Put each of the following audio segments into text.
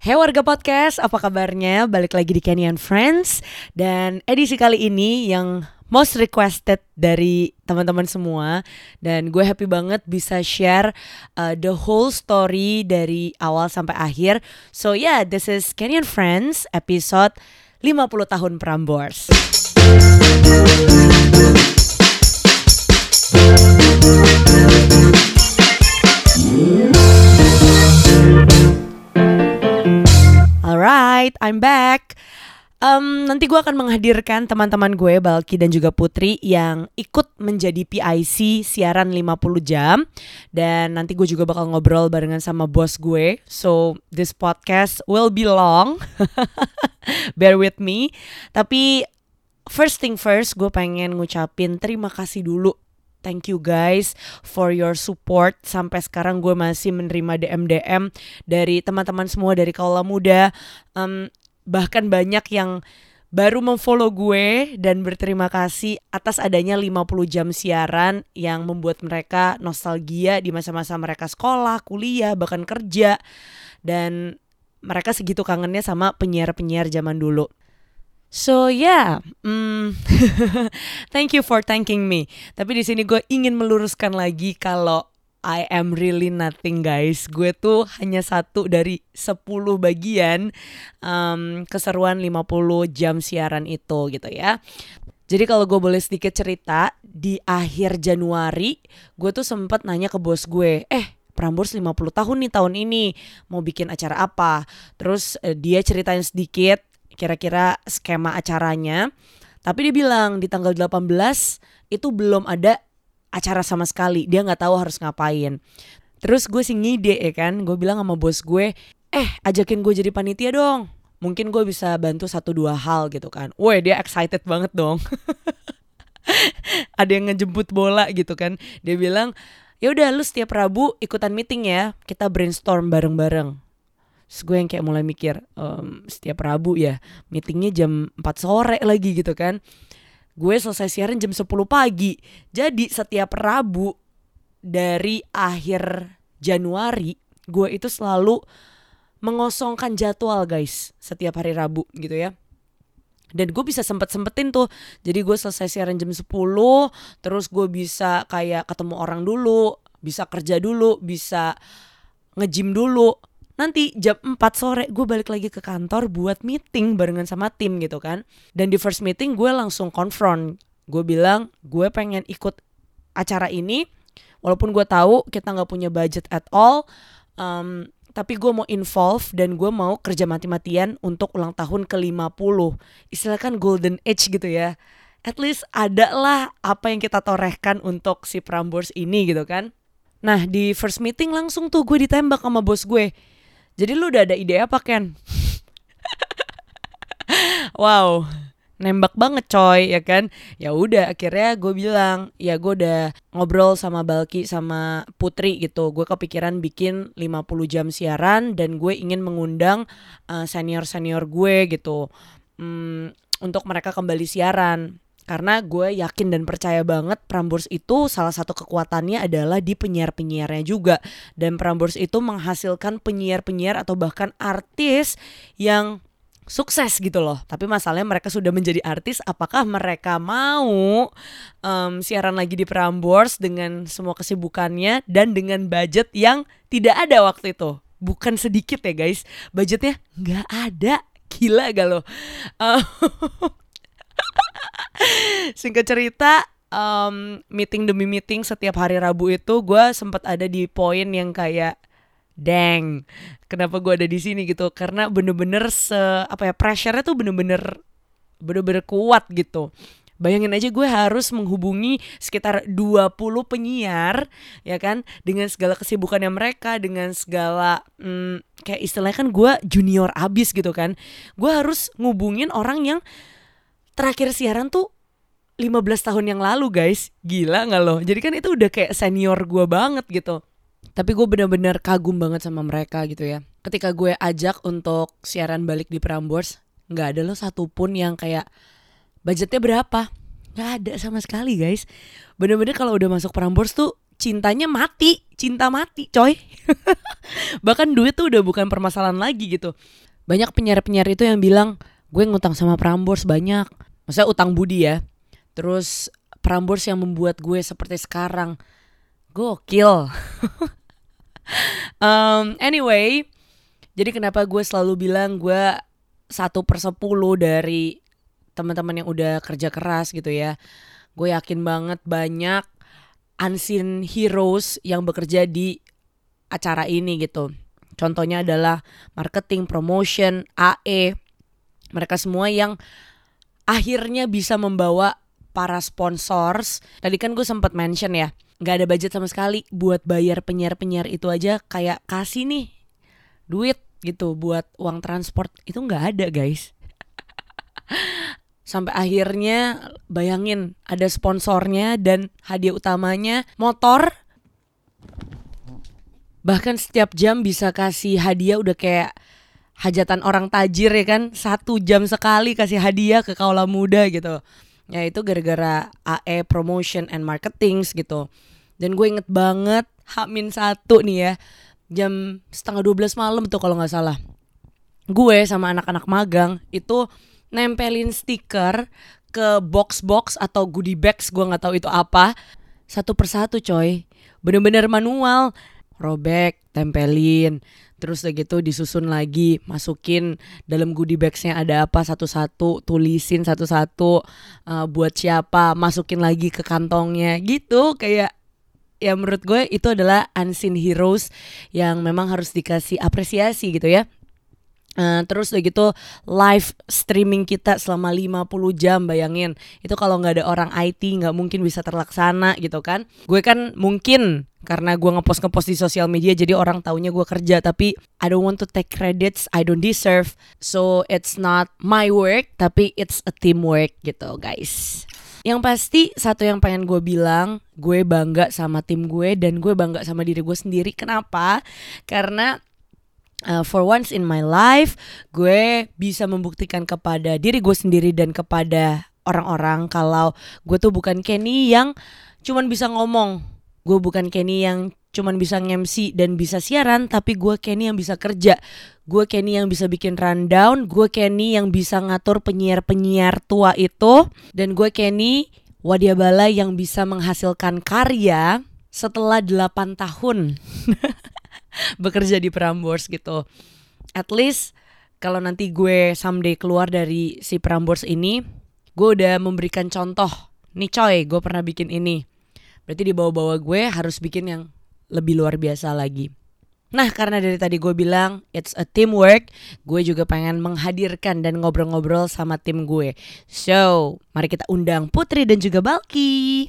Hey warga podcast, apa kabarnya? Balik lagi di Kenny and Friends. Dan edisi kali ini yang most requested dari teman-teman semua. Dan gue happy banget bisa share uh, the whole story dari awal sampai akhir. So yeah, this is Kenny and Friends episode 50 tahun Prambors Alright, I'm back. Um, nanti gue akan menghadirkan teman-teman gue Balki dan juga Putri yang ikut menjadi PIC siaran 50 jam dan nanti gue juga bakal ngobrol barengan sama bos gue. So this podcast will be long. Bear with me. Tapi first thing first gue pengen ngucapin terima kasih dulu Thank you guys for your support. Sampai sekarang gue masih menerima DM-DM dari teman-teman semua dari kaula muda. Um, bahkan banyak yang baru memfollow gue dan berterima kasih atas adanya 50 jam siaran yang membuat mereka nostalgia di masa-masa mereka sekolah, kuliah, bahkan kerja. Dan mereka segitu kangennya sama penyiar-penyiar zaman dulu. So yeah, mm, thank you for thanking me. Tapi di sini gue ingin meluruskan lagi kalau I am really nothing guys. Gue tuh hanya satu dari 10 bagian um, keseruan 50 jam siaran itu gitu ya. Jadi kalau gue boleh sedikit cerita, di akhir Januari gue tuh sempat nanya ke bos gue, eh Prambors 50 tahun nih tahun ini mau bikin acara apa terus eh, dia ceritain sedikit kira-kira skema acaranya. Tapi dia bilang di tanggal 18 itu belum ada acara sama sekali. Dia nggak tahu harus ngapain. Terus gue sih ngide ya kan. Gue bilang sama bos gue, eh ajakin gue jadi panitia dong. Mungkin gue bisa bantu satu dua hal gitu kan. Woi dia excited banget dong. ada yang ngejemput bola gitu kan. Dia bilang, ya udah lu setiap Rabu ikutan meeting ya. Kita brainstorm bareng-bareng Terus gue yang kayak mulai mikir um, setiap Rabu ya meetingnya jam 4 sore lagi gitu kan. Gue selesai siaran jam 10 pagi. Jadi setiap Rabu dari akhir Januari gue itu selalu mengosongkan jadwal guys setiap hari Rabu gitu ya. Dan gue bisa sempet-sempetin tuh Jadi gue selesai siaran jam 10 Terus gue bisa kayak ketemu orang dulu Bisa kerja dulu Bisa ngejim dulu nanti jam 4 sore gue balik lagi ke kantor buat meeting barengan sama tim gitu kan. Dan di first meeting gue langsung confront. Gue bilang gue pengen ikut acara ini. Walaupun gue tahu kita nggak punya budget at all um, tapi gue mau involve dan gue mau kerja mati-matian untuk ulang tahun ke-50 istilah kan golden age gitu ya. At least ada lah apa yang kita torehkan untuk si Prambors ini gitu kan. Nah di first meeting langsung tuh gue ditembak sama bos gue jadi lu udah ada ide apa Ken? wow, nembak banget coy ya kan? Ya udah akhirnya gue bilang ya gue udah ngobrol sama Balki sama Putri gitu. Gue kepikiran bikin 50 jam siaran dan gue ingin mengundang uh, eh, senior senior gue gitu. Um, untuk mereka kembali siaran karena gue yakin dan percaya banget Prambors itu salah satu kekuatannya adalah di penyiar-penyiarnya juga dan Prambors itu menghasilkan penyiar-penyiar atau bahkan artis yang sukses gitu loh. Tapi masalahnya mereka sudah menjadi artis, apakah mereka mau um, siaran lagi di Prambors dengan semua kesibukannya dan dengan budget yang tidak ada waktu itu? Bukan sedikit ya guys, budgetnya nggak ada. Gila gak loh? Uh, Singkat cerita, um, meeting demi meeting setiap hari Rabu itu gue sempat ada di poin yang kayak dang kenapa gue ada di sini? gitu. Karena bener-bener se apa ya pressure-nya tuh bener-bener bener-bener kuat gitu. Bayangin aja gue harus menghubungi sekitar 20 penyiar ya kan dengan segala kesibukannya mereka dengan segala hmm, kayak istilahnya kan gue junior abis gitu kan. Gue harus ngubungin orang yang terakhir siaran tuh 15 tahun yang lalu guys Gila gak loh Jadi kan itu udah kayak senior gue banget gitu Tapi gue bener-bener kagum banget sama mereka gitu ya Ketika gue ajak untuk siaran balik di Prambors Gak ada loh satupun yang kayak Budgetnya berapa Gak ada sama sekali guys Bener-bener kalau udah masuk Prambors tuh cintanya mati, cinta mati, coy. Bahkan duit tuh udah bukan permasalahan lagi gitu. Banyak penyiar-penyiar itu yang bilang, gue ngutang sama Prambors banyak. Maksudnya utang budi ya. Terus Prambors yang membuat gue seperti sekarang. Gokil. um, anyway, jadi kenapa gue selalu bilang gue satu per sepuluh dari teman-teman yang udah kerja keras gitu ya. Gue yakin banget banyak unseen heroes yang bekerja di acara ini gitu. Contohnya adalah marketing, promotion, AE. Mereka semua yang akhirnya bisa membawa para sponsors. Tadi kan gue sempat mention ya, nggak ada budget sama sekali buat bayar penyiar-penyiar itu aja. Kayak kasih nih duit gitu buat uang transport. Itu nggak ada guys. Sampai akhirnya bayangin ada sponsornya dan hadiah utamanya motor. Bahkan setiap jam bisa kasih hadiah udah kayak hajatan orang tajir ya kan satu jam sekali kasih hadiah ke kaula muda gitu. Ya itu gara-gara AE promotion and marketing gitu. Dan gue inget banget Hamin satu nih ya jam setengah 12 malam tuh kalau nggak salah. Gue sama anak-anak magang itu nempelin stiker ke box-box atau goodie bags gue nggak tahu itu apa satu persatu coy. Bener-bener manual. Robek tempelin terus udah gitu disusun lagi masukin dalam goodie bagsnya ada apa satu-satu tulisin satu-satu uh, buat siapa masukin lagi ke kantongnya. Gitu kayak ya menurut gue itu adalah unseen heroes yang memang harus dikasih apresiasi gitu ya Uh, terus udah gitu live streaming kita selama 50 jam bayangin. Itu kalau nggak ada orang IT nggak mungkin bisa terlaksana gitu kan. Gue kan mungkin karena gue ngepost ngepost di sosial media jadi orang taunya gue kerja. Tapi I don't want to take credits I don't deserve. So it's not my work tapi it's a teamwork gitu guys. Yang pasti satu yang pengen gue bilang, gue bangga sama tim gue dan gue bangga sama diri gue sendiri. Kenapa? Karena uh, for once in my life, gue bisa membuktikan kepada diri gue sendiri dan kepada orang-orang kalau gue tuh bukan Kenny yang cuman bisa ngomong. Gue bukan Kenny yang cuman bisa ngemsi dan bisa siaran tapi gue Kenny yang bisa kerja gue Kenny yang bisa bikin rundown gue Kenny yang bisa ngatur penyiar-penyiar tua itu dan gue Kenny Wadiabala yang bisa menghasilkan karya setelah 8 tahun bekerja di Prambors gitu. At least kalau nanti gue someday keluar dari si Prambors ini gue udah memberikan contoh. Nih coy gue pernah bikin ini. Berarti di bawah-bawah gue harus bikin yang lebih luar biasa lagi. Nah karena dari tadi gue bilang it's a teamwork Gue juga pengen menghadirkan dan ngobrol-ngobrol sama tim gue. So mari kita undang Putri dan juga Balki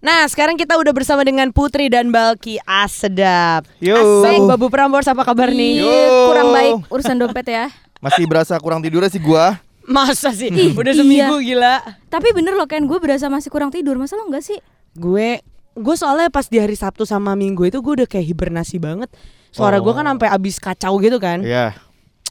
Nah sekarang kita udah bersama dengan Putri dan Balki Asedap Yo. Asik Babu Prambors apa kabar nih? Yo. kurang baik urusan dompet ya. Masih berasa kurang tidurnya sih gua. Masa sih? Ih, udah seminggu gila Tapi bener loh kan gue berasa masih kurang tidur. Masa lo enggak sih? Gue gue soalnya pas di hari Sabtu sama Minggu itu gue udah kayak hibernasi banget Suara gue kan Oh. sampai abis kacau gitu kan Iya.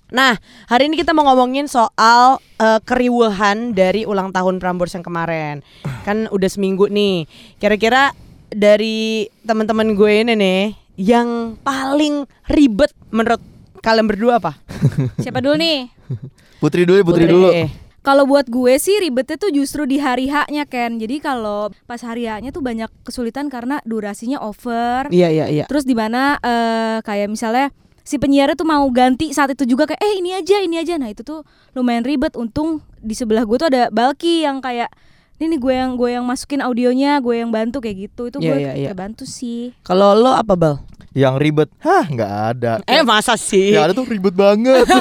Nah, hari ini kita mau ngomongin soal eh, keriuhan dari ulang tahun Prambors yang kemarin. Kan udah seminggu nih. Kira-kira dari teman-teman gue ini nih yang paling ribet menurut kalian berdua apa? Siapa dulu nih? Putri dulu, Putri, dulu. eh. Kalau buat gue sih ribetnya tuh justru di hari H-nya Ken. Jadi kalau pas hari H-nya tuh banyak kesulitan karena durasinya over. Iya, iya, iya. Terus di mana eh, kayak misalnya si penyiarnya tuh mau ganti saat itu juga kayak eh ini aja ini aja. Nah itu tuh lumayan ribet. Untung di sebelah gue tuh ada Balki yang kayak ini nih gue yang gue yang masukin audionya, gue yang bantu kayak gitu. Itu Iya, gue iya. kayak bantu sih. Kalau lo apa, Bal? Yang ribet, hah nggak ada. Eh, masa sih? Yang ada tuh ribet banget.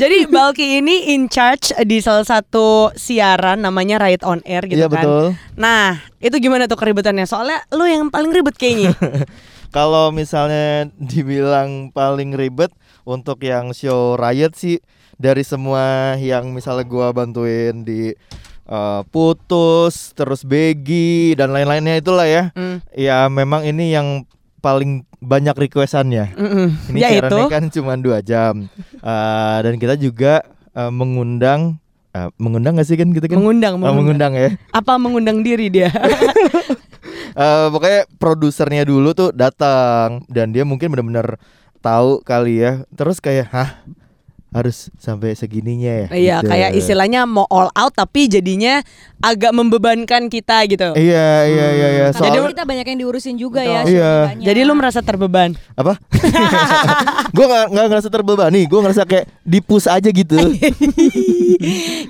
Jadi Balki ini in charge di salah satu siaran namanya Right on Air gitu Iya kan. betul. Nah, itu gimana tuh keribetannya? Soalnya lo yang paling ribet kayaknya. Kalau misalnya dibilang paling ribet untuk yang show Riot sih dari semua yang misalnya gua bantuin di eh, putus, terus Begi dan lain-lainnya itulah ya. Hmm. Ya memang ini yang paling banyak requestannya. Mm-mm. Ini Ya itu. kan cuma dua jam Eh, dan kita juga eh, mengundang mengundang gak sih kan kita kan Mengundang, Oh, mengundang. mengundang ya. Apa mengundang diri dia? Eh, pokoknya produsernya dulu tuh datang dan dia mungkin benar-benar tahu kali ya. Terus kayak, hah harus sampai segininya ya? Iya, Gitu. kayak istilahnya mau all out tapi jadinya agak membebankan kita gitu. Iya iya iya iya. Jadi- Soal kita banyak yang diurusin juga Betul. ya. Iya. Jadi lu merasa terbeban. apa? gue nggak nggak ngerasa terbebani. Gue ngerasa kayak dipus aja gitu.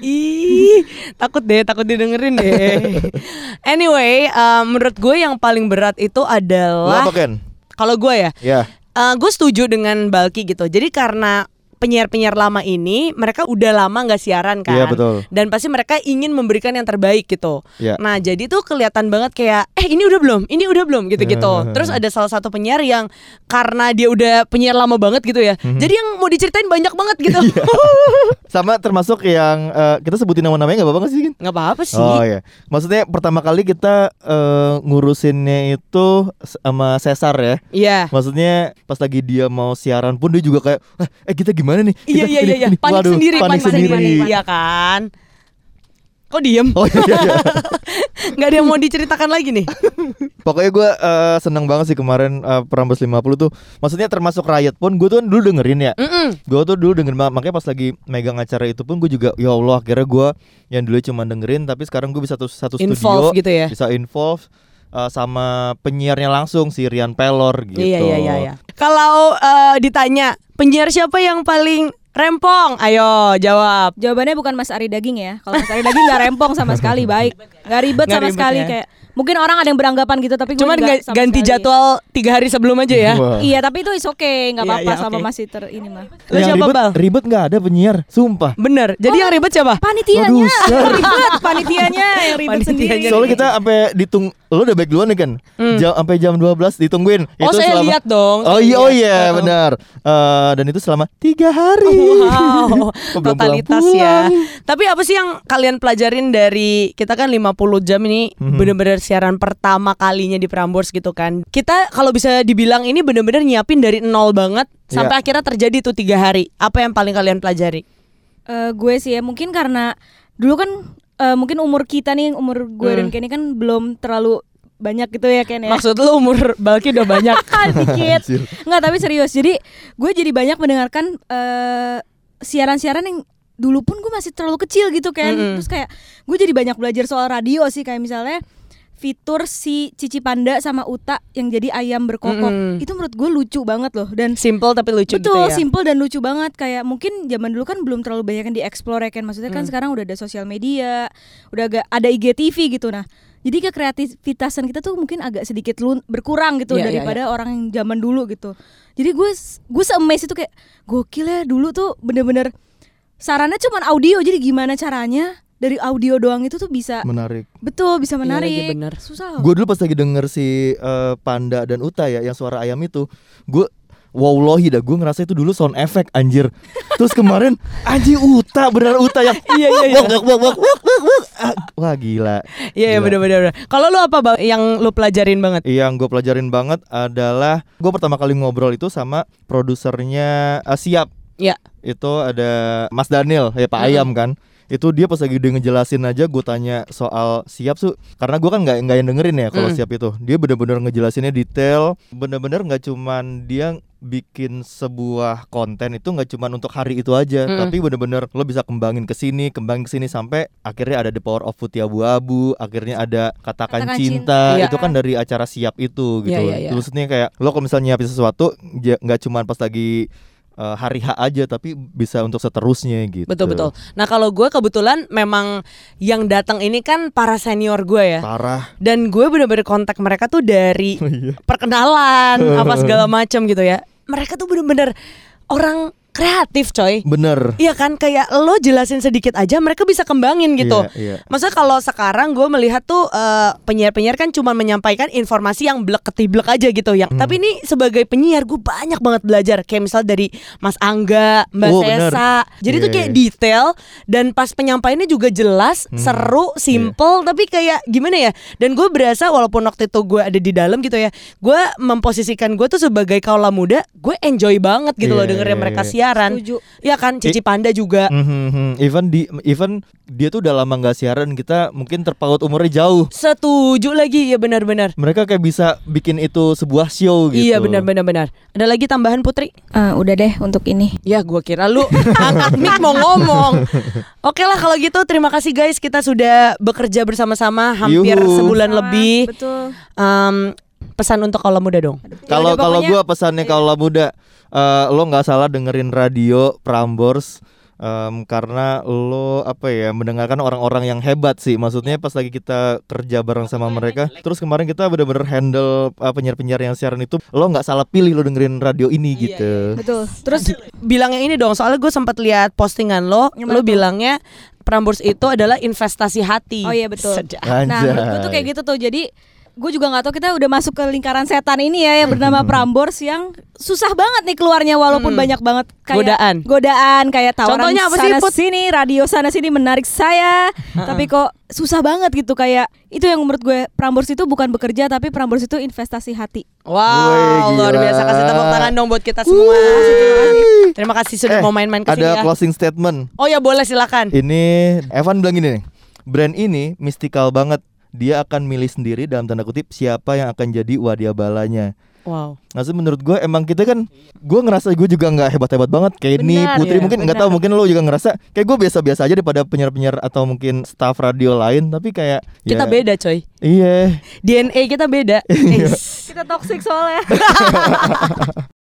Ih, takut deh, takut didengerin deh. anyway, eh, menurut gue yang paling berat itu adalah kalau gue ya, Ya. eh, gue setuju dengan Balki gitu. Jadi karena penyiar-penyiar lama ini mereka udah lama nggak siaran kan, Iya, betul. dan pasti mereka ingin memberikan yang terbaik gitu. Iya. Nah jadi tuh kelihatan banget kayak eh ini udah belum, ini udah belum gitu-gitu. Terus ada salah satu penyiar yang karena dia udah penyiar lama banget gitu ya, Mhm. jadi yang mau diceritain banyak banget gitu. Iya. Sama termasuk yang eh, kita sebutin nama-namanya nggak apa-apa sih nggak apa-apa sih. Oh ya, maksudnya pertama kali kita eh, ngurusinnya itu sama Cesar ya. Iya. Maksudnya pas lagi dia mau siaran pun dia juga kayak, "Eh, eh kita gimana nih? Iya iya iya iya. ini." Panik Waduh, sendiri, panik sendiri. Iya kan? Kok diem? Oh iya, iya, iya. Nggak ada yang mau diceritakan lagi nih? Pokoknya gue eh, seneng banget sih kemarin eh, Perambas 50 tuh. Maksudnya termasuk Riot pun gue tuh kan dulu dengerin ya. Mm-mm. Gue tuh dulu dengerin banget makanya pas lagi megang acara itu pun gue juga ya Allah akhirnya gue yang dulu cuma dengerin tapi sekarang gue bisa satu satu Involve studio gitu ya? bisa involve eh, sama penyiarnya langsung si Rian Pelor gitu. Iya iya iya. iya. Kalau eh, ditanya penyiar siapa yang paling rempong? Ayo jawab. Jawabannya bukan Mas Ari Daging ya. Kalau Mas Ari Daging nggak rempong sama sekali, baik. Nggak ribet sama ribet sekali ya. kayak mungkin orang ada yang beranggapan gitu tapi gue Cuman sama ganti sekali. jadwal tiga hari sebelum aja ya. Wah. Iya, tapi itu is okay, nggak Iya, apa-apa iya, sama oke. masih ter ini mah. Lo yang siapa ribet, bal? ribet nggak ada penyiar, sumpah. Bener. Jadi yang ribet siapa? Panitianya, Waduh, ser. ribet panitianya yang ribet Panitianya sendiri. Soalnya kita sampai ditung lo udah baik duluan nih kan. Jam sampai jam 12 ditungguin. Hmm. Oh saya lihat dong. Oh iya oh iya Heeh. benar. Eh, dan itu selama tiga hari. Wow, Kok belum totalitas ya. Tapi apa sih yang kalian pelajarin dari kita kan 50 jam ini Mhm. bener-bener siaran pertama kalinya di Prambors gitu kan. Kita kalau bisa dibilang ini bener-bener nyiapin dari nol banget Iya. sampai akhirnya terjadi tuh tiga hari. Apa yang paling kalian pelajari? Eh, gue sih ya mungkin karena dulu kan eh, mungkin umur kita nih umur gue dan Hmm. Kenny kan belum terlalu banyak gitu ya Ken ya. Maksud lu umur Balki udah banyak. dikit. Anjir. Nggak tapi serius. Jadi gue jadi banyak mendengarkan eh, siaran-siaran yang dulu pun gue masih terlalu kecil gitu kan. Mm-mm. Terus kayak gue jadi banyak belajar soal radio sih kayak misalnya fitur si Cici Panda sama Uta yang jadi ayam berkokok. Mm-mm. Itu menurut gue lucu banget loh dan Simple tapi lucu Betul, gitu ya. simple dan lucu banget kayak mungkin zaman dulu kan belum terlalu banyak yang dieksplor ya kan. Maksudnya kan Hmm. sekarang udah ada sosial media, udah agak ada IGTV gitu nah. Jadi kekreativitasan kita tuh mungkin agak sedikit lun- berkurang gitu Iya, iya, daripada orang yang zaman dulu gitu. Jadi gue gue se-amaze itu kayak gokil ya dulu tuh bener-bener sarannya cuman audio jadi gimana caranya dari audio doang itu tuh bisa Menarik. betul bisa Iya menarik. bener. Susah. Gue dulu pas lagi denger si eh, Panda dan Uta ya yang suara ayam itu, gue wow lohi dah gue ngerasa itu dulu sound effect anjir. Terus kemarin anjir Uta beneran Uta yang Iya iya iya. wak, wak, wak, wak, wak, wak, wak. Ah, Wah gila. Iya iya bener-bener. bener. Kalau lu apa Bal, yang lu pelajarin banget? Yang gue pelajarin banget adalah gue pertama kali ngobrol itu sama produsernya eh, Siap. Iya. Itu ada Mas Daniel ya Pak. Ayam kan. Itu dia pas lagi dia ngejelasin aja gue tanya soal Siap tuh karena gue kan nggak nggak yang dengerin ya kalau Mm. Siap itu. Dia bener-bener ngejelasinnya detail, bener-bener nggak cuman dia bikin sebuah konten itu nggak cuman untuk hari itu aja, Mm. tapi bener-bener lo bisa kembangin ke sini, kembangin ke sini sampai akhirnya ada The Power of Putih Abu-abu, akhirnya ada Katakan, Katakan Cinta, Cinta. itu kan dari acara Siap itu gitu. Iya, iya, iya. Maksudnya kayak lo kalau misalnya nyiapin sesuatu ja- nggak cuman pas lagi eh, hari H aja tapi bisa untuk seterusnya gitu. Betul betul. Nah kalau gue kebetulan memang yang datang ini kan para senior gue ya. Parah. Dan gue bener-bener kontak mereka tuh dari Iya. perkenalan apa segala macam gitu ya. Mereka tuh bener-bener orang kreatif coy. Bener. Iya kan kayak lo jelasin sedikit aja mereka bisa kembangin gitu. Iya, iya. Masa kalau sekarang gue melihat tuh eh, penyiar-penyiar kan cuma menyampaikan informasi yang blek ketiblek aja gitu yang. Hmm. Tapi ini sebagai penyiar gue banyak banget belajar kayak misal dari Mas Angga, Mbak Oh, bener. Sesa. Jadi tuh Iya, kayak iya. detail dan pas penyampaiannya juga jelas, Hmm. seru, simple tapi kayak gimana ya? Dan gue berasa walaupun waktu itu gue ada di dalam gitu ya, gue memposisikan gue tuh sebagai kaula muda, gue enjoy banget gitu loh Iya, dengerin iya, mereka iya. Siaran. Setuju. Iya kan, Cici Panda juga. Mhm, Even di even dia tuh udah lama nggak siaran kita mungkin terpaut umurnya jauh. Setuju lagi, ya benar-benar. Mereka kayak bisa bikin itu sebuah show gitu. Iya benar-benar benar. Ada lagi tambahan Putri? Eh, udah deh untuk ini. Ya gua kira lu angkat mic mau ngomong. Oke lah kalau gitu terima kasih guys kita sudah bekerja bersama-sama hampir Yuhu. sebulan Sama, lebih. Betul. Em, pesan untuk kalau muda dong. Kalau kalau gua pesannya kalau muda eh, lo nggak salah dengerin radio Prambors em, karena lo apa ya mendengarkan orang-orang yang hebat sih maksudnya pas lagi kita kerja bareng sama mereka terus kemarin kita bener-bener handle uh, penyiar-penyiar yang siaran itu lo nggak salah pilih lo dengerin radio ini gitu Betul. Terus Bilangnya ini dong soalnya gue sempat lihat postingan lo, Gimana lo bilangnya Prambors itu adalah investasi hati. Oh iya, betul. Sedap. Nah, menurut gue tuh kayak gitu tuh. Jadi gue juga nggak tahu kita udah masuk ke lingkaran setan ini ya yang bernama Prambors yang susah banget nih keluarnya walaupun Hmm. banyak banget kayak Godaan. godaan kayak tawaran Contohnya apa sih, sana Put? sini radio sana sini menarik saya tapi kok susah banget gitu kayak itu yang menurut gue Prambors itu bukan bekerja tapi Prambors itu investasi hati Wow, Wih, luar biasa kasih tepuk tangan dong buat kita semua. Terima kasih sudah Eh, mau main-main ke sini ada ya. closing statement Oh ya boleh silakan. ini Evan bilang gini nih brand ini mistikal banget dia akan milih sendiri dalam tanda kutip siapa yang akan jadi wadiabalanya Wow. Maksudnya menurut gue emang kita kan Gue ngerasa gue juga nggak hebat-hebat banget Kayak ini Putri ya, mungkin nggak tahu Mungkin lo juga ngerasa Kayak gue biasa-biasa aja daripada penyiar-penyiar Atau mungkin staff radio lain Tapi kayak Kita ya, beda coy. Iya DNA kita beda. Is. kita toxic soalnya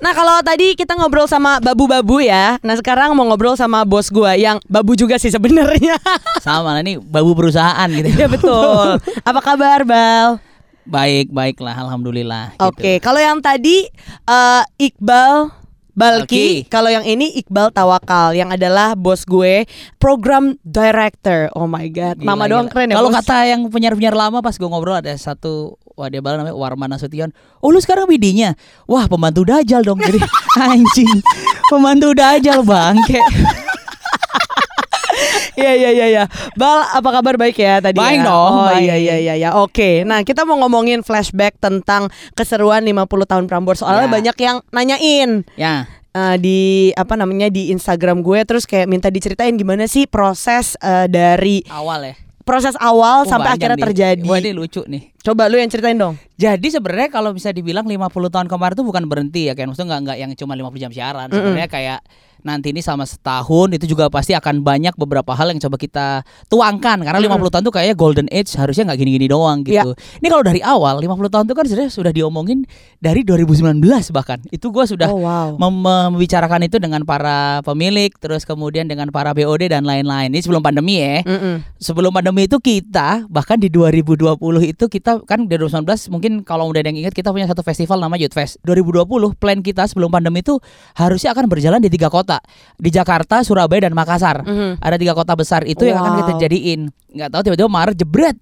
Nah kalau tadi kita ngobrol sama babu-babu ya, nah sekarang mau ngobrol sama bos gua yang babu juga sih sebenarnya. Sama lah ini babu perusahaan gitu. Iya betul. Apa kabar Bal? Baik, baiklah alhamdulillah Oke, gitu. kalau yang tadi eh, Iqbal Balki, kalau yang ini Iqbal Tawakal yang adalah bos gue, program director. Oh my god, Gila, nama doang keren ya. Kalau kata yang penyiar-penyiar lama pas gue ngobrol ada satu wah dia bala namanya Warman Nasution. Oh lu sekarang bidinya? Wah pembantu dajal dong. Jadi anjing pembantu dajal bangke. Iya iya iya iya. Bal apa kabar baik ya tadi Baik ya? dong, Oh iya iya iya ya. Oke. Nah, kita mau ngomongin flashback tentang keseruan 50 tahun Prambors. Soalnya Ya. banyak yang nanyain Ya. eh, di apa namanya di Instagram gue terus kayak minta diceritain gimana sih proses eh, dari Awal ya. proses awal Oh, sampai akhirnya nih. terjadi. Wah ini lucu nih. Coba lu yang ceritain dong. Jadi sebenarnya kalau bisa dibilang 50 tahun kemarin itu bukan berhenti ya kan maksudnya nggak nggak yang cuma 50 jam siaran. Sebenarnya kayak nanti ini sama setahun itu juga pasti akan banyak beberapa hal yang coba kita tuangkan karena 50 tahun tuh kayaknya golden age harusnya nggak gini-gini doang gitu. Ini kalau dari awal 50 tahun itu kan sebenarnya sudah diomongin dari 2019 bahkan. Itu gua sudah Oh wow. mem- membicarakan itu dengan para pemilik terus kemudian dengan para BOD dan lain-lain. Ini sebelum pandemi ya Mm-mm. sebelum pandemi itu kita bahkan di 2020 itu kita kan di 2019 mungkin kalau udah ada yang ingat kita punya satu festival namanya Youth Fest 2020 plan kita sebelum pandemi itu harusnya akan berjalan di tiga kota di Jakarta Surabaya dan Makassar Mhm. ada tiga kota besar itu yang akan Wow. kita jadiin nggak tahu tiba-tiba Maret jebret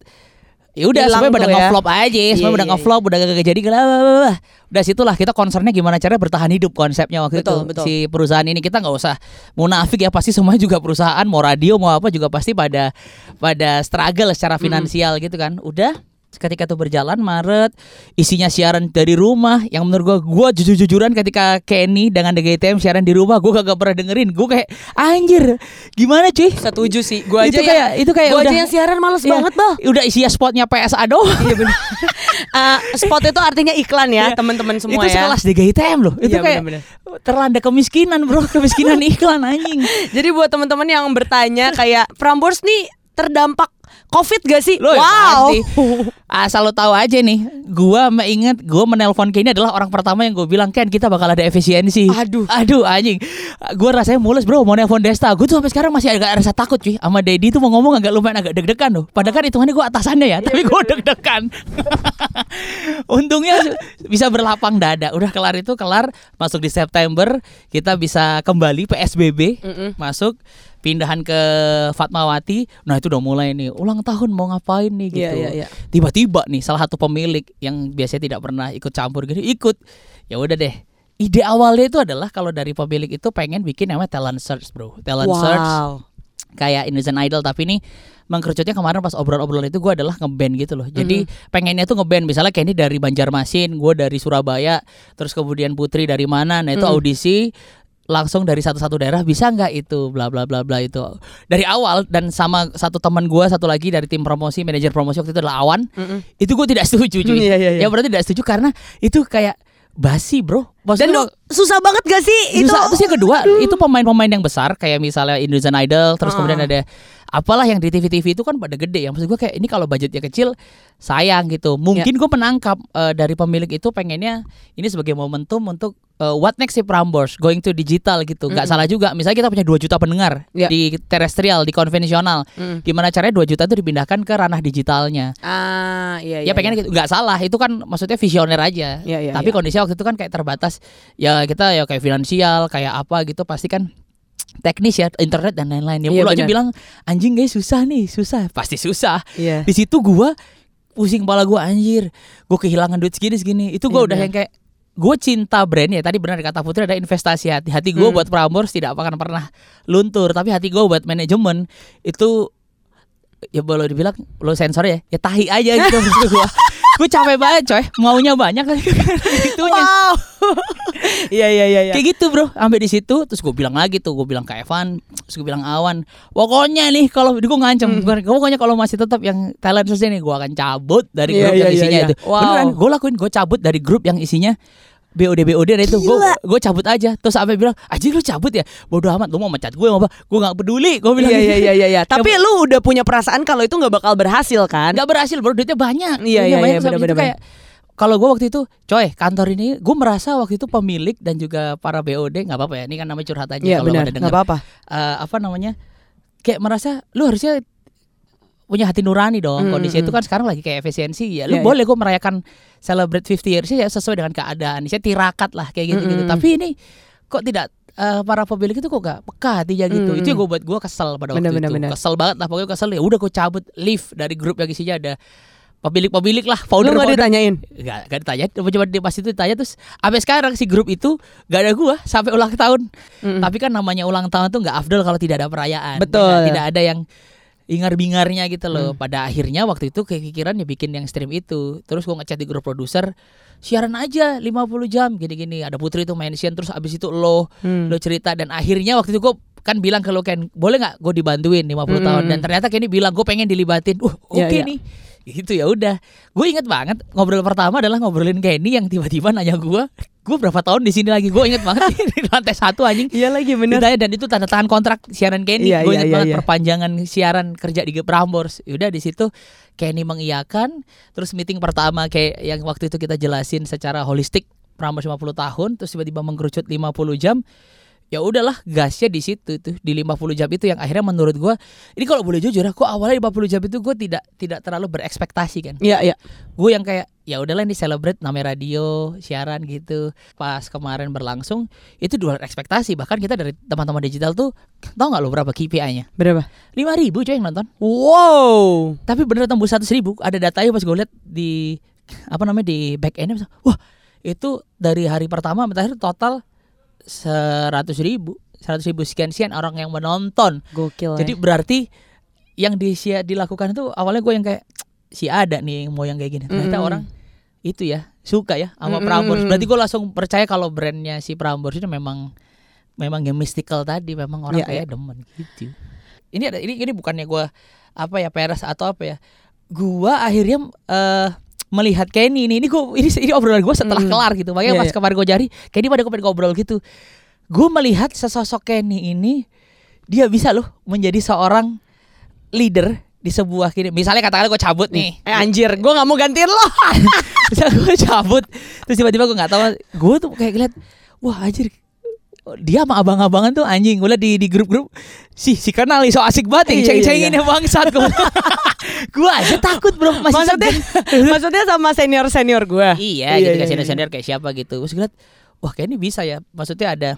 ya udah semuanya udah ya. ngeflop aja Iya, semua udah iya, ngeflop udah gak jadi bla, bla, bla. udah situlah kita concernnya gimana caranya bertahan hidup konsepnya waktu Betul, itu betul. si perusahaan ini kita nggak usah munafik ya pasti semuanya juga perusahaan mau radio mau apa juga pasti pada pada struggle secara finansial gitu kan udah ketika itu berjalan Maret isinya siaran dari rumah yang menurut gua gua jujur-jujuran ketika Kenny dengan DGTM siaran di rumah gua kagak pernah dengerin gua kayak anjir gimana cuy Setuju sih. Gua aja itu kayak itu kayak gua udah aja yang siaran males Iya, banget, Bal. udah isinya spotnya PSA doang Iya benar. Eh, spot itu artinya iklan ya, teman-teman semua itu ya. sekelas DGTM loh itu Iya, kayak bener-bener. terlanda kemiskinan bro kemiskinan iklan anjing Jadi buat teman-teman yang bertanya kayak Prambors nih terdampak Covid gak sih? Loh, ya wow. Asal lo tahu aja nih, gua mengingat gua menelpon Kenny adalah orang pertama yang gue bilang Ken kita bakal ada efisiensi. Aduh. aduh anjing. Gua rasanya mulus bro mau nelpon Desta. Gue tuh sampai sekarang masih agak rasa takut cuy. Sama Dedi tuh mau ngomong agak lumayan agak deg-degan loh. Padahal kan hitungannya gue atasannya ya, tapi gue deg-degan. Untungnya bisa berlapang dada. Udah kelar itu kelar masuk di September kita bisa kembali PSBB Mm-mm. masuk pindahan ke Fatmawati. Nah itu udah mulai nih ulang tahun mau ngapain nih gitu. Iya, iya, iya. Tiba-tiba nih salah satu pemilik yang biasanya tidak pernah ikut campur gitu ikut. Ya udah deh. Ide awalnya itu adalah kalau dari pemilik itu pengen bikin namanya talent search bro. Talent search Wow. kayak Indonesian Idol tapi ini mengkerucutnya kemarin pas obrolan-obrolan itu gue adalah ngeband gitu loh jadi pengennya tuh ngeband misalnya kayak ini dari Banjarmasin gue dari Surabaya terus kemudian Putri dari mana nah itu Mm. audisi langsung dari satu-satu daerah bisa nggak itu bla bla bla bla itu dari awal dan sama satu teman gue satu lagi dari tim promosi manajer promosi waktu itu adalah Awan Mm-mm. itu gue tidak setuju cuy Iya, iya, iya. ya berarti tidak setuju karena itu kayak basi bro Dan lu Maksudnya susah banget gak sih itu? Susah. Terus yang kedua itu pemain-pemain yang besar kayak misalnya Indonesian Idol terus Ah. kemudian ada apalah yang di TV-TV itu kan pada gede yang maksud gue kayak ini kalau budgetnya kecil sayang gitu. Mungkin Ya. gue menangkap eh, dari pemilik itu pengennya ini sebagai momentum untuk eh, what next si Prambors? Going to digital gitu. Nggak Mm-mm. salah juga. Misalnya kita punya 2 juta pendengar Ya. di terestrial di konvensional. Mm. gimana caranya 2 juta itu dipindahkan ke ranah digitalnya? Ah, iya ya pengen gitu. Nggak salah. Itu kan maksudnya visioner aja. Iya, iya, tapi iya. kondisinya waktu itu kan kayak terbatas. Ya kita ya kayak finansial kayak apa gitu pasti kan teknis ya internet dan lain-lain. Ya Iya, lu aja bilang anjing guys susah nih susah. Pasti susah. Iya. di situ gua pusing kepala gua anjir gua kehilangan duit segini segini. Itu gua Iya, udah yang kayak gue cinta brand ya tadi benar kata Putri ada investasi hati. Hati gue Hmm. buat Prambors tidak akan pernah luntur tapi hati gue buat manajemen itu ya boleh dibilang lo sensor ya ya tahi aja gitu maksud gue gue capek banget coy. Maunya banyak kali itunya. Wow. Iya iya iya iya. kayak gitu bro sampai di situ terus gue bilang lagi tuh gue bilang ke Evan terus gue bilang Awan pokoknya nih kalau gue ngancem Hmm. gue pokoknya kalau masih tetap yang talent search ini gue akan cabut dari Iya, grup iya, yang iya, isinya iya. itu Wow. beneran gue lakuin gue cabut dari grup yang isinya BOD BOD dan itu gue gue cabut aja terus sampai bilang aja lu cabut ya bodoh amat lu mau mecat gue mau apa gue nggak peduli gue bilang Iya iya gitu. iya iya iya. Tapi lu udah punya perasaan kalau itu nggak bakal berhasil kan? nggak berhasil bro duitnya banyak Iya, iya, iya, Terus kalau gue waktu itu coy kantor ini gue merasa waktu itu pemilik dan juga para BOD nggak apa-apa ya ini kan namanya curhat aja Iya kalau benar. ada dengar apa-apa. Eh, apa namanya kayak merasa lu harusnya punya hati nurani dong Hmm, kondisi hmm, itu kan sekarang lagi kayak efisiensi ya lu Iya, boleh gue merayakan celebrate 50 years ya sesuai dengan keadaan saya tirakat lah kayak gitu gitu Mm-mm. tapi ini kok tidak eh, para pemilik itu kok gak peka hatinya gitu Mm-mm. itu yang gue buat gue kesel pada waktu Bener, bener, itu bener. kesel banget lah pokoknya kesel ya udah gue cabut leave dari grup yang isinya ada pemilik-pemilik lah Lu founder nggak ditanyain? Gak, gak ditanya Cuma di pas itu ditanya Terus sampai sekarang si grup itu Gak ada gua Sampai ulang tahun Mm. Tapi kan namanya ulang tahun tuh Gak afdol kalau tidak ada perayaan Betul. Ya, Tidak ada yang Ingar-bingarnya gitu loh Hmm. Pada akhirnya waktu itu kepikiran ya bikin yang stream itu Terus gua ngechat di grup produser Siaran aja 50 jam Gini-gini Ada Putri tuh mention Terus abis itu lo Hmm. Lo cerita Dan akhirnya waktu itu gua kan bilang ke lo Ken Boleh gak gue dibantuin 50 tahun Hmm. Dan ternyata Kenny bilang Gue pengen dilibatin Uh oke Iya, iya. nih gitu ya udah. Gue inget banget ngobrol pertama adalah ngobrolin Kenny yang tiba-tiba nanya gue gue berapa tahun di sini lagi? Gue inget banget di lantai satu anjing. Iya lagi bener. ditanya dan itu tanda tangan kontrak siaran Kenny. Iya, gue iya, inget iya, banget iya. perpanjangan siaran kerja di Prambors. Udah di situ Kenny mengiyakan terus meeting pertama kayak yang waktu itu kita jelasin secara holistik Prambors 50 tahun terus tiba-tiba mengkerucut 50 jam ya udahlah gasnya di situ tuh di 50 jam itu yang akhirnya menurut gua ini kalau boleh jujur kok awalnya 50 jam itu gue tidak tidak terlalu berekspektasi kan Iya iya. gue yang kayak ya udahlah ini celebrate namanya radio siaran gitu pas kemarin berlangsung itu di luar ekspektasi bahkan kita dari teman-teman digital tuh tau nggak lo berapa KPI-nya Berapa? lima ribu coy yang nonton Wow. tapi bener tembus seratus ribu ada datanya pas gue lihat di apa namanya di back endnya wah itu dari hari pertama sampai terakhir total seratus ribu seratus ribu sekian sekian orang yang menonton Gokil. jadi ya. berarti yang di dilakukan itu awalnya gue yang kayak si ada nih yang mau yang kayak gini. Ternyata Mm. orang itu ya suka ya sama Mm, Prambors. Berarti gue langsung percaya kalau brandnya si Prambors itu memang memang yang mystical tadi memang orang Iya, kayak demen gitu. Ini ada ini ini bukannya gue apa ya peres atau apa ya. Gua akhirnya eh melihat Kenny ini ini gue ini, ini obrolan gue setelah Mm. kelar gitu. Makanya Iya, pas iya. kemarin gue cari Kenny pada gue pengen ngobrol gitu. Gue melihat sesosok Kenny ini dia bisa loh menjadi seorang leader di sebuah kini misalnya katakanlah gue cabut nih Eh anjir, gue nggak mau gantiin lo. bisa gue cabut terus tiba-tiba gue nggak tahu gue tuh kayak ngeliat wah anjir dia sama abang-abangan tuh anjing gue di di grup-grup si si kenal nih so asik banget Iya, yang iya, ceng-cengin iya. ya bangsat gue gue aja takut bro masih maksudnya, maksudnya sama senior senior gue. iya, gitu kayak senior-senior kayak siapa gitu terus gue liat wah kayak ini bisa ya maksudnya ada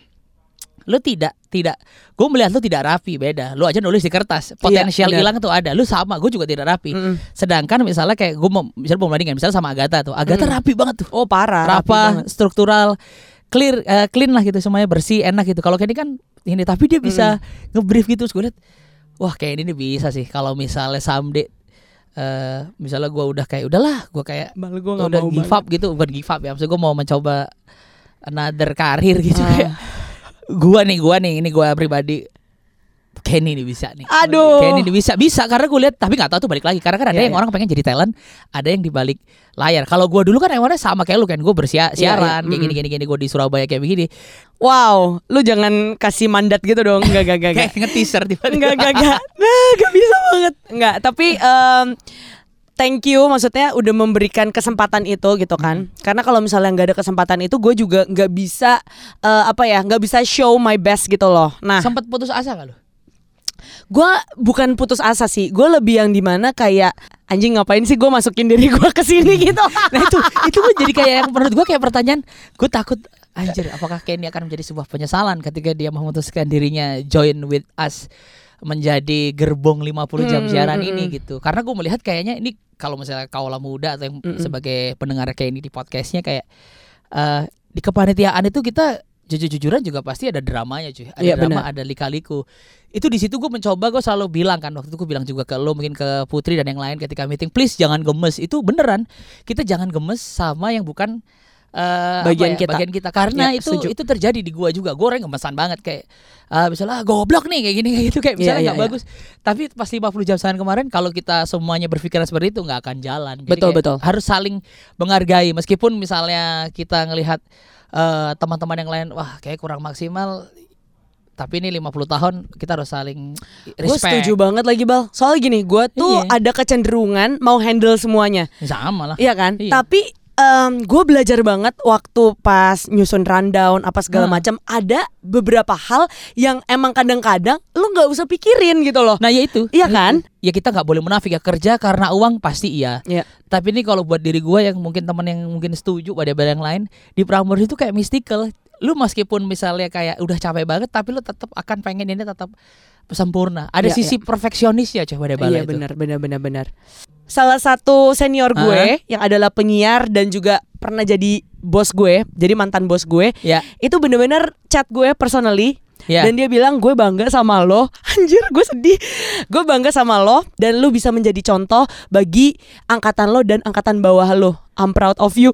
lu tidak tidak gue melihat lu tidak rapi beda lu aja nulis di kertas potensial benar. hilang tuh ada lu sama gue juga tidak rapi Mm-mm. sedangkan misalnya kayak gue mau misalnya mau misalnya sama Agatha tuh Agatha Mm. rapi banget tuh Oh parah. rapi banget. rapa struktural clear eh, clean lah gitu semuanya bersih enak gitu. Kalau kayak ini kan ini tapi dia bisa ngebrief gitu. Terus gue liat wah kayak ini nih bisa sih. Kalau misalnya someday eh misalnya gua udah kayak udahlah gua kayak Malah gue udah give up gitu. Bukan give up ya maksud gue mau mencoba another karir gitu. Ah. kayak gua nih gua nih ini gua pribadi Kenny nih bisa nih Aduh. Kenny nih bisa bisa karena gue lihat tapi nggak tahu tuh balik lagi karena kan ada Iya, yang iya. orang pengen jadi talent ada yang di balik layar kalau gua dulu kan emangnya sama kayak lu kan gue bersiaran Iya, iya. kayak Mm-mm. gini gini gini gue di Surabaya kayak begini Wow, lu jangan kasih mandat gitu dong. Enggak, enggak, enggak. kayak nge-teaser tiba-tiba Enggak, enggak, enggak. Nah, enggak bisa banget. Enggak, tapi em, thank you maksudnya udah memberikan kesempatan itu gitu kan. Karena kalau misalnya nggak ada kesempatan itu gue juga nggak bisa eh, apa ya, nggak bisa show my best gitu loh. Nah, sempat putus asa gak lu gue bukan putus asa sih. Gue lebih yang di mana kayak anjing ngapain sih gue masukin diri gue ke sini gitu. Nah itu itu gue jadi kayak yang menurut gue kayak pertanyaan gue takut anjir apakah Kenny akan menjadi sebuah penyesalan ketika dia memutuskan dirinya join with us menjadi gerbong 50 jam Hmm, siaran hmm, ini hmm. gitu karena gue melihat kayaknya ini kalau misalnya kaulah muda atau yang Hmm, hmm. sebagai pendengar Kenny di podcastnya kayak eh, di kepanitiaan itu kita jujur-jujuran juga pasti ada dramanya cuy. Ada Iya, drama benar. ada lika-liku. Itu di situ gue mencoba gue selalu bilang kan waktu itu gue bilang juga ke lo mungkin ke Putri dan yang lain ketika meeting please jangan gemes. Itu beneran kita jangan gemes sama yang bukan apa Bagian ya, kita. bagian kita. Karena Ya, itu setuju. itu terjadi di gua juga. Gue orang gemesan banget kayak ah misalnya ah, goblok nih kayak gini kayak gitu kayak misalnya Iya, nggak iya, bagus. Tapi pas 50 jam sehari kemarin kalau kita semuanya berpikiran seperti itu nggak akan jalan. Jadi Betul, betul. harus saling menghargai. Meskipun misalnya kita ngelihat eh, teman-teman yang lain wah kayak kurang maksimal tapi ini 50 tahun kita harus saling Gue respect setuju banget lagi bal. Soalnya gini, gue tuh Iya. ada kecenderungan mau handle semuanya. sama lah Iya kan? Iya. Tapi gue belajar banget waktu pas nyusun rundown apa segala Nah. macam ada beberapa hal yang emang kadang-kadang lu nggak usah pikirin gitu loh. nah ya itu Iya kan? ya kita nggak boleh munafik ya kerja karena uang pasti iya Iya. tapi ini kalau buat diri gue yang mungkin teman yang mungkin setuju pada pada yang lain di Prambors itu kayak mystical lu meskipun misalnya kayak udah capek banget tapi lu tetap akan pengen ini tetap sempurna. Ada Iya, sisi perfeksionis ya coba bala Iya itu. benar benar benar benar. Salah satu senior gue yang adalah penyiar dan juga pernah jadi bos gue, jadi mantan bos gue, ya. itu bener-bener chat gue personally ya. Dan dia bilang gue bangga sama lo. Anjir gue sedih. Gue bangga sama lo Dan lo bisa menjadi contoh Bagi angkatan lo dan angkatan bawah lo. I'm proud of you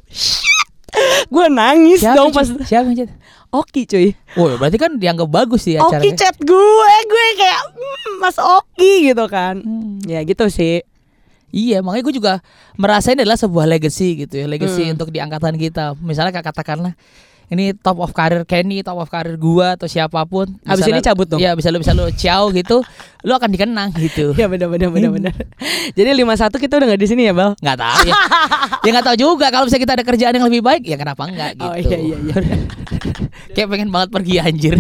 Gue nangis siapa dong pas siapa Cid? Oki cuy Oh berarti kan dianggap bagus sih Oki acaranya chat gue Gue kayak "Hmm, Mas Oki gitu kan Hmm. Ya gitu sih Iya, makanya gue juga merasa ini adalah sebuah legacy gitu ya, legacy Hmm. untuk di angkatan kita. Misalnya kayak katakanlah ini top of career Kenny, top of career gua atau siapa pun. Abis Misalnya- ini cabut dong. Iya, bisa lu bisa lu ciao gitu, lu akan dikenang gitu. Ya benar benar benar benar. Jadi 51 kita udah nggak di sini ya Bal Nggak tahu ya. ya nggak tahu juga kalau misalnya kita ada kerjaan yang lebih baik, ya kenapa enggak gitu. Oh iya iya iya Kayak pengen banget pergi anjir.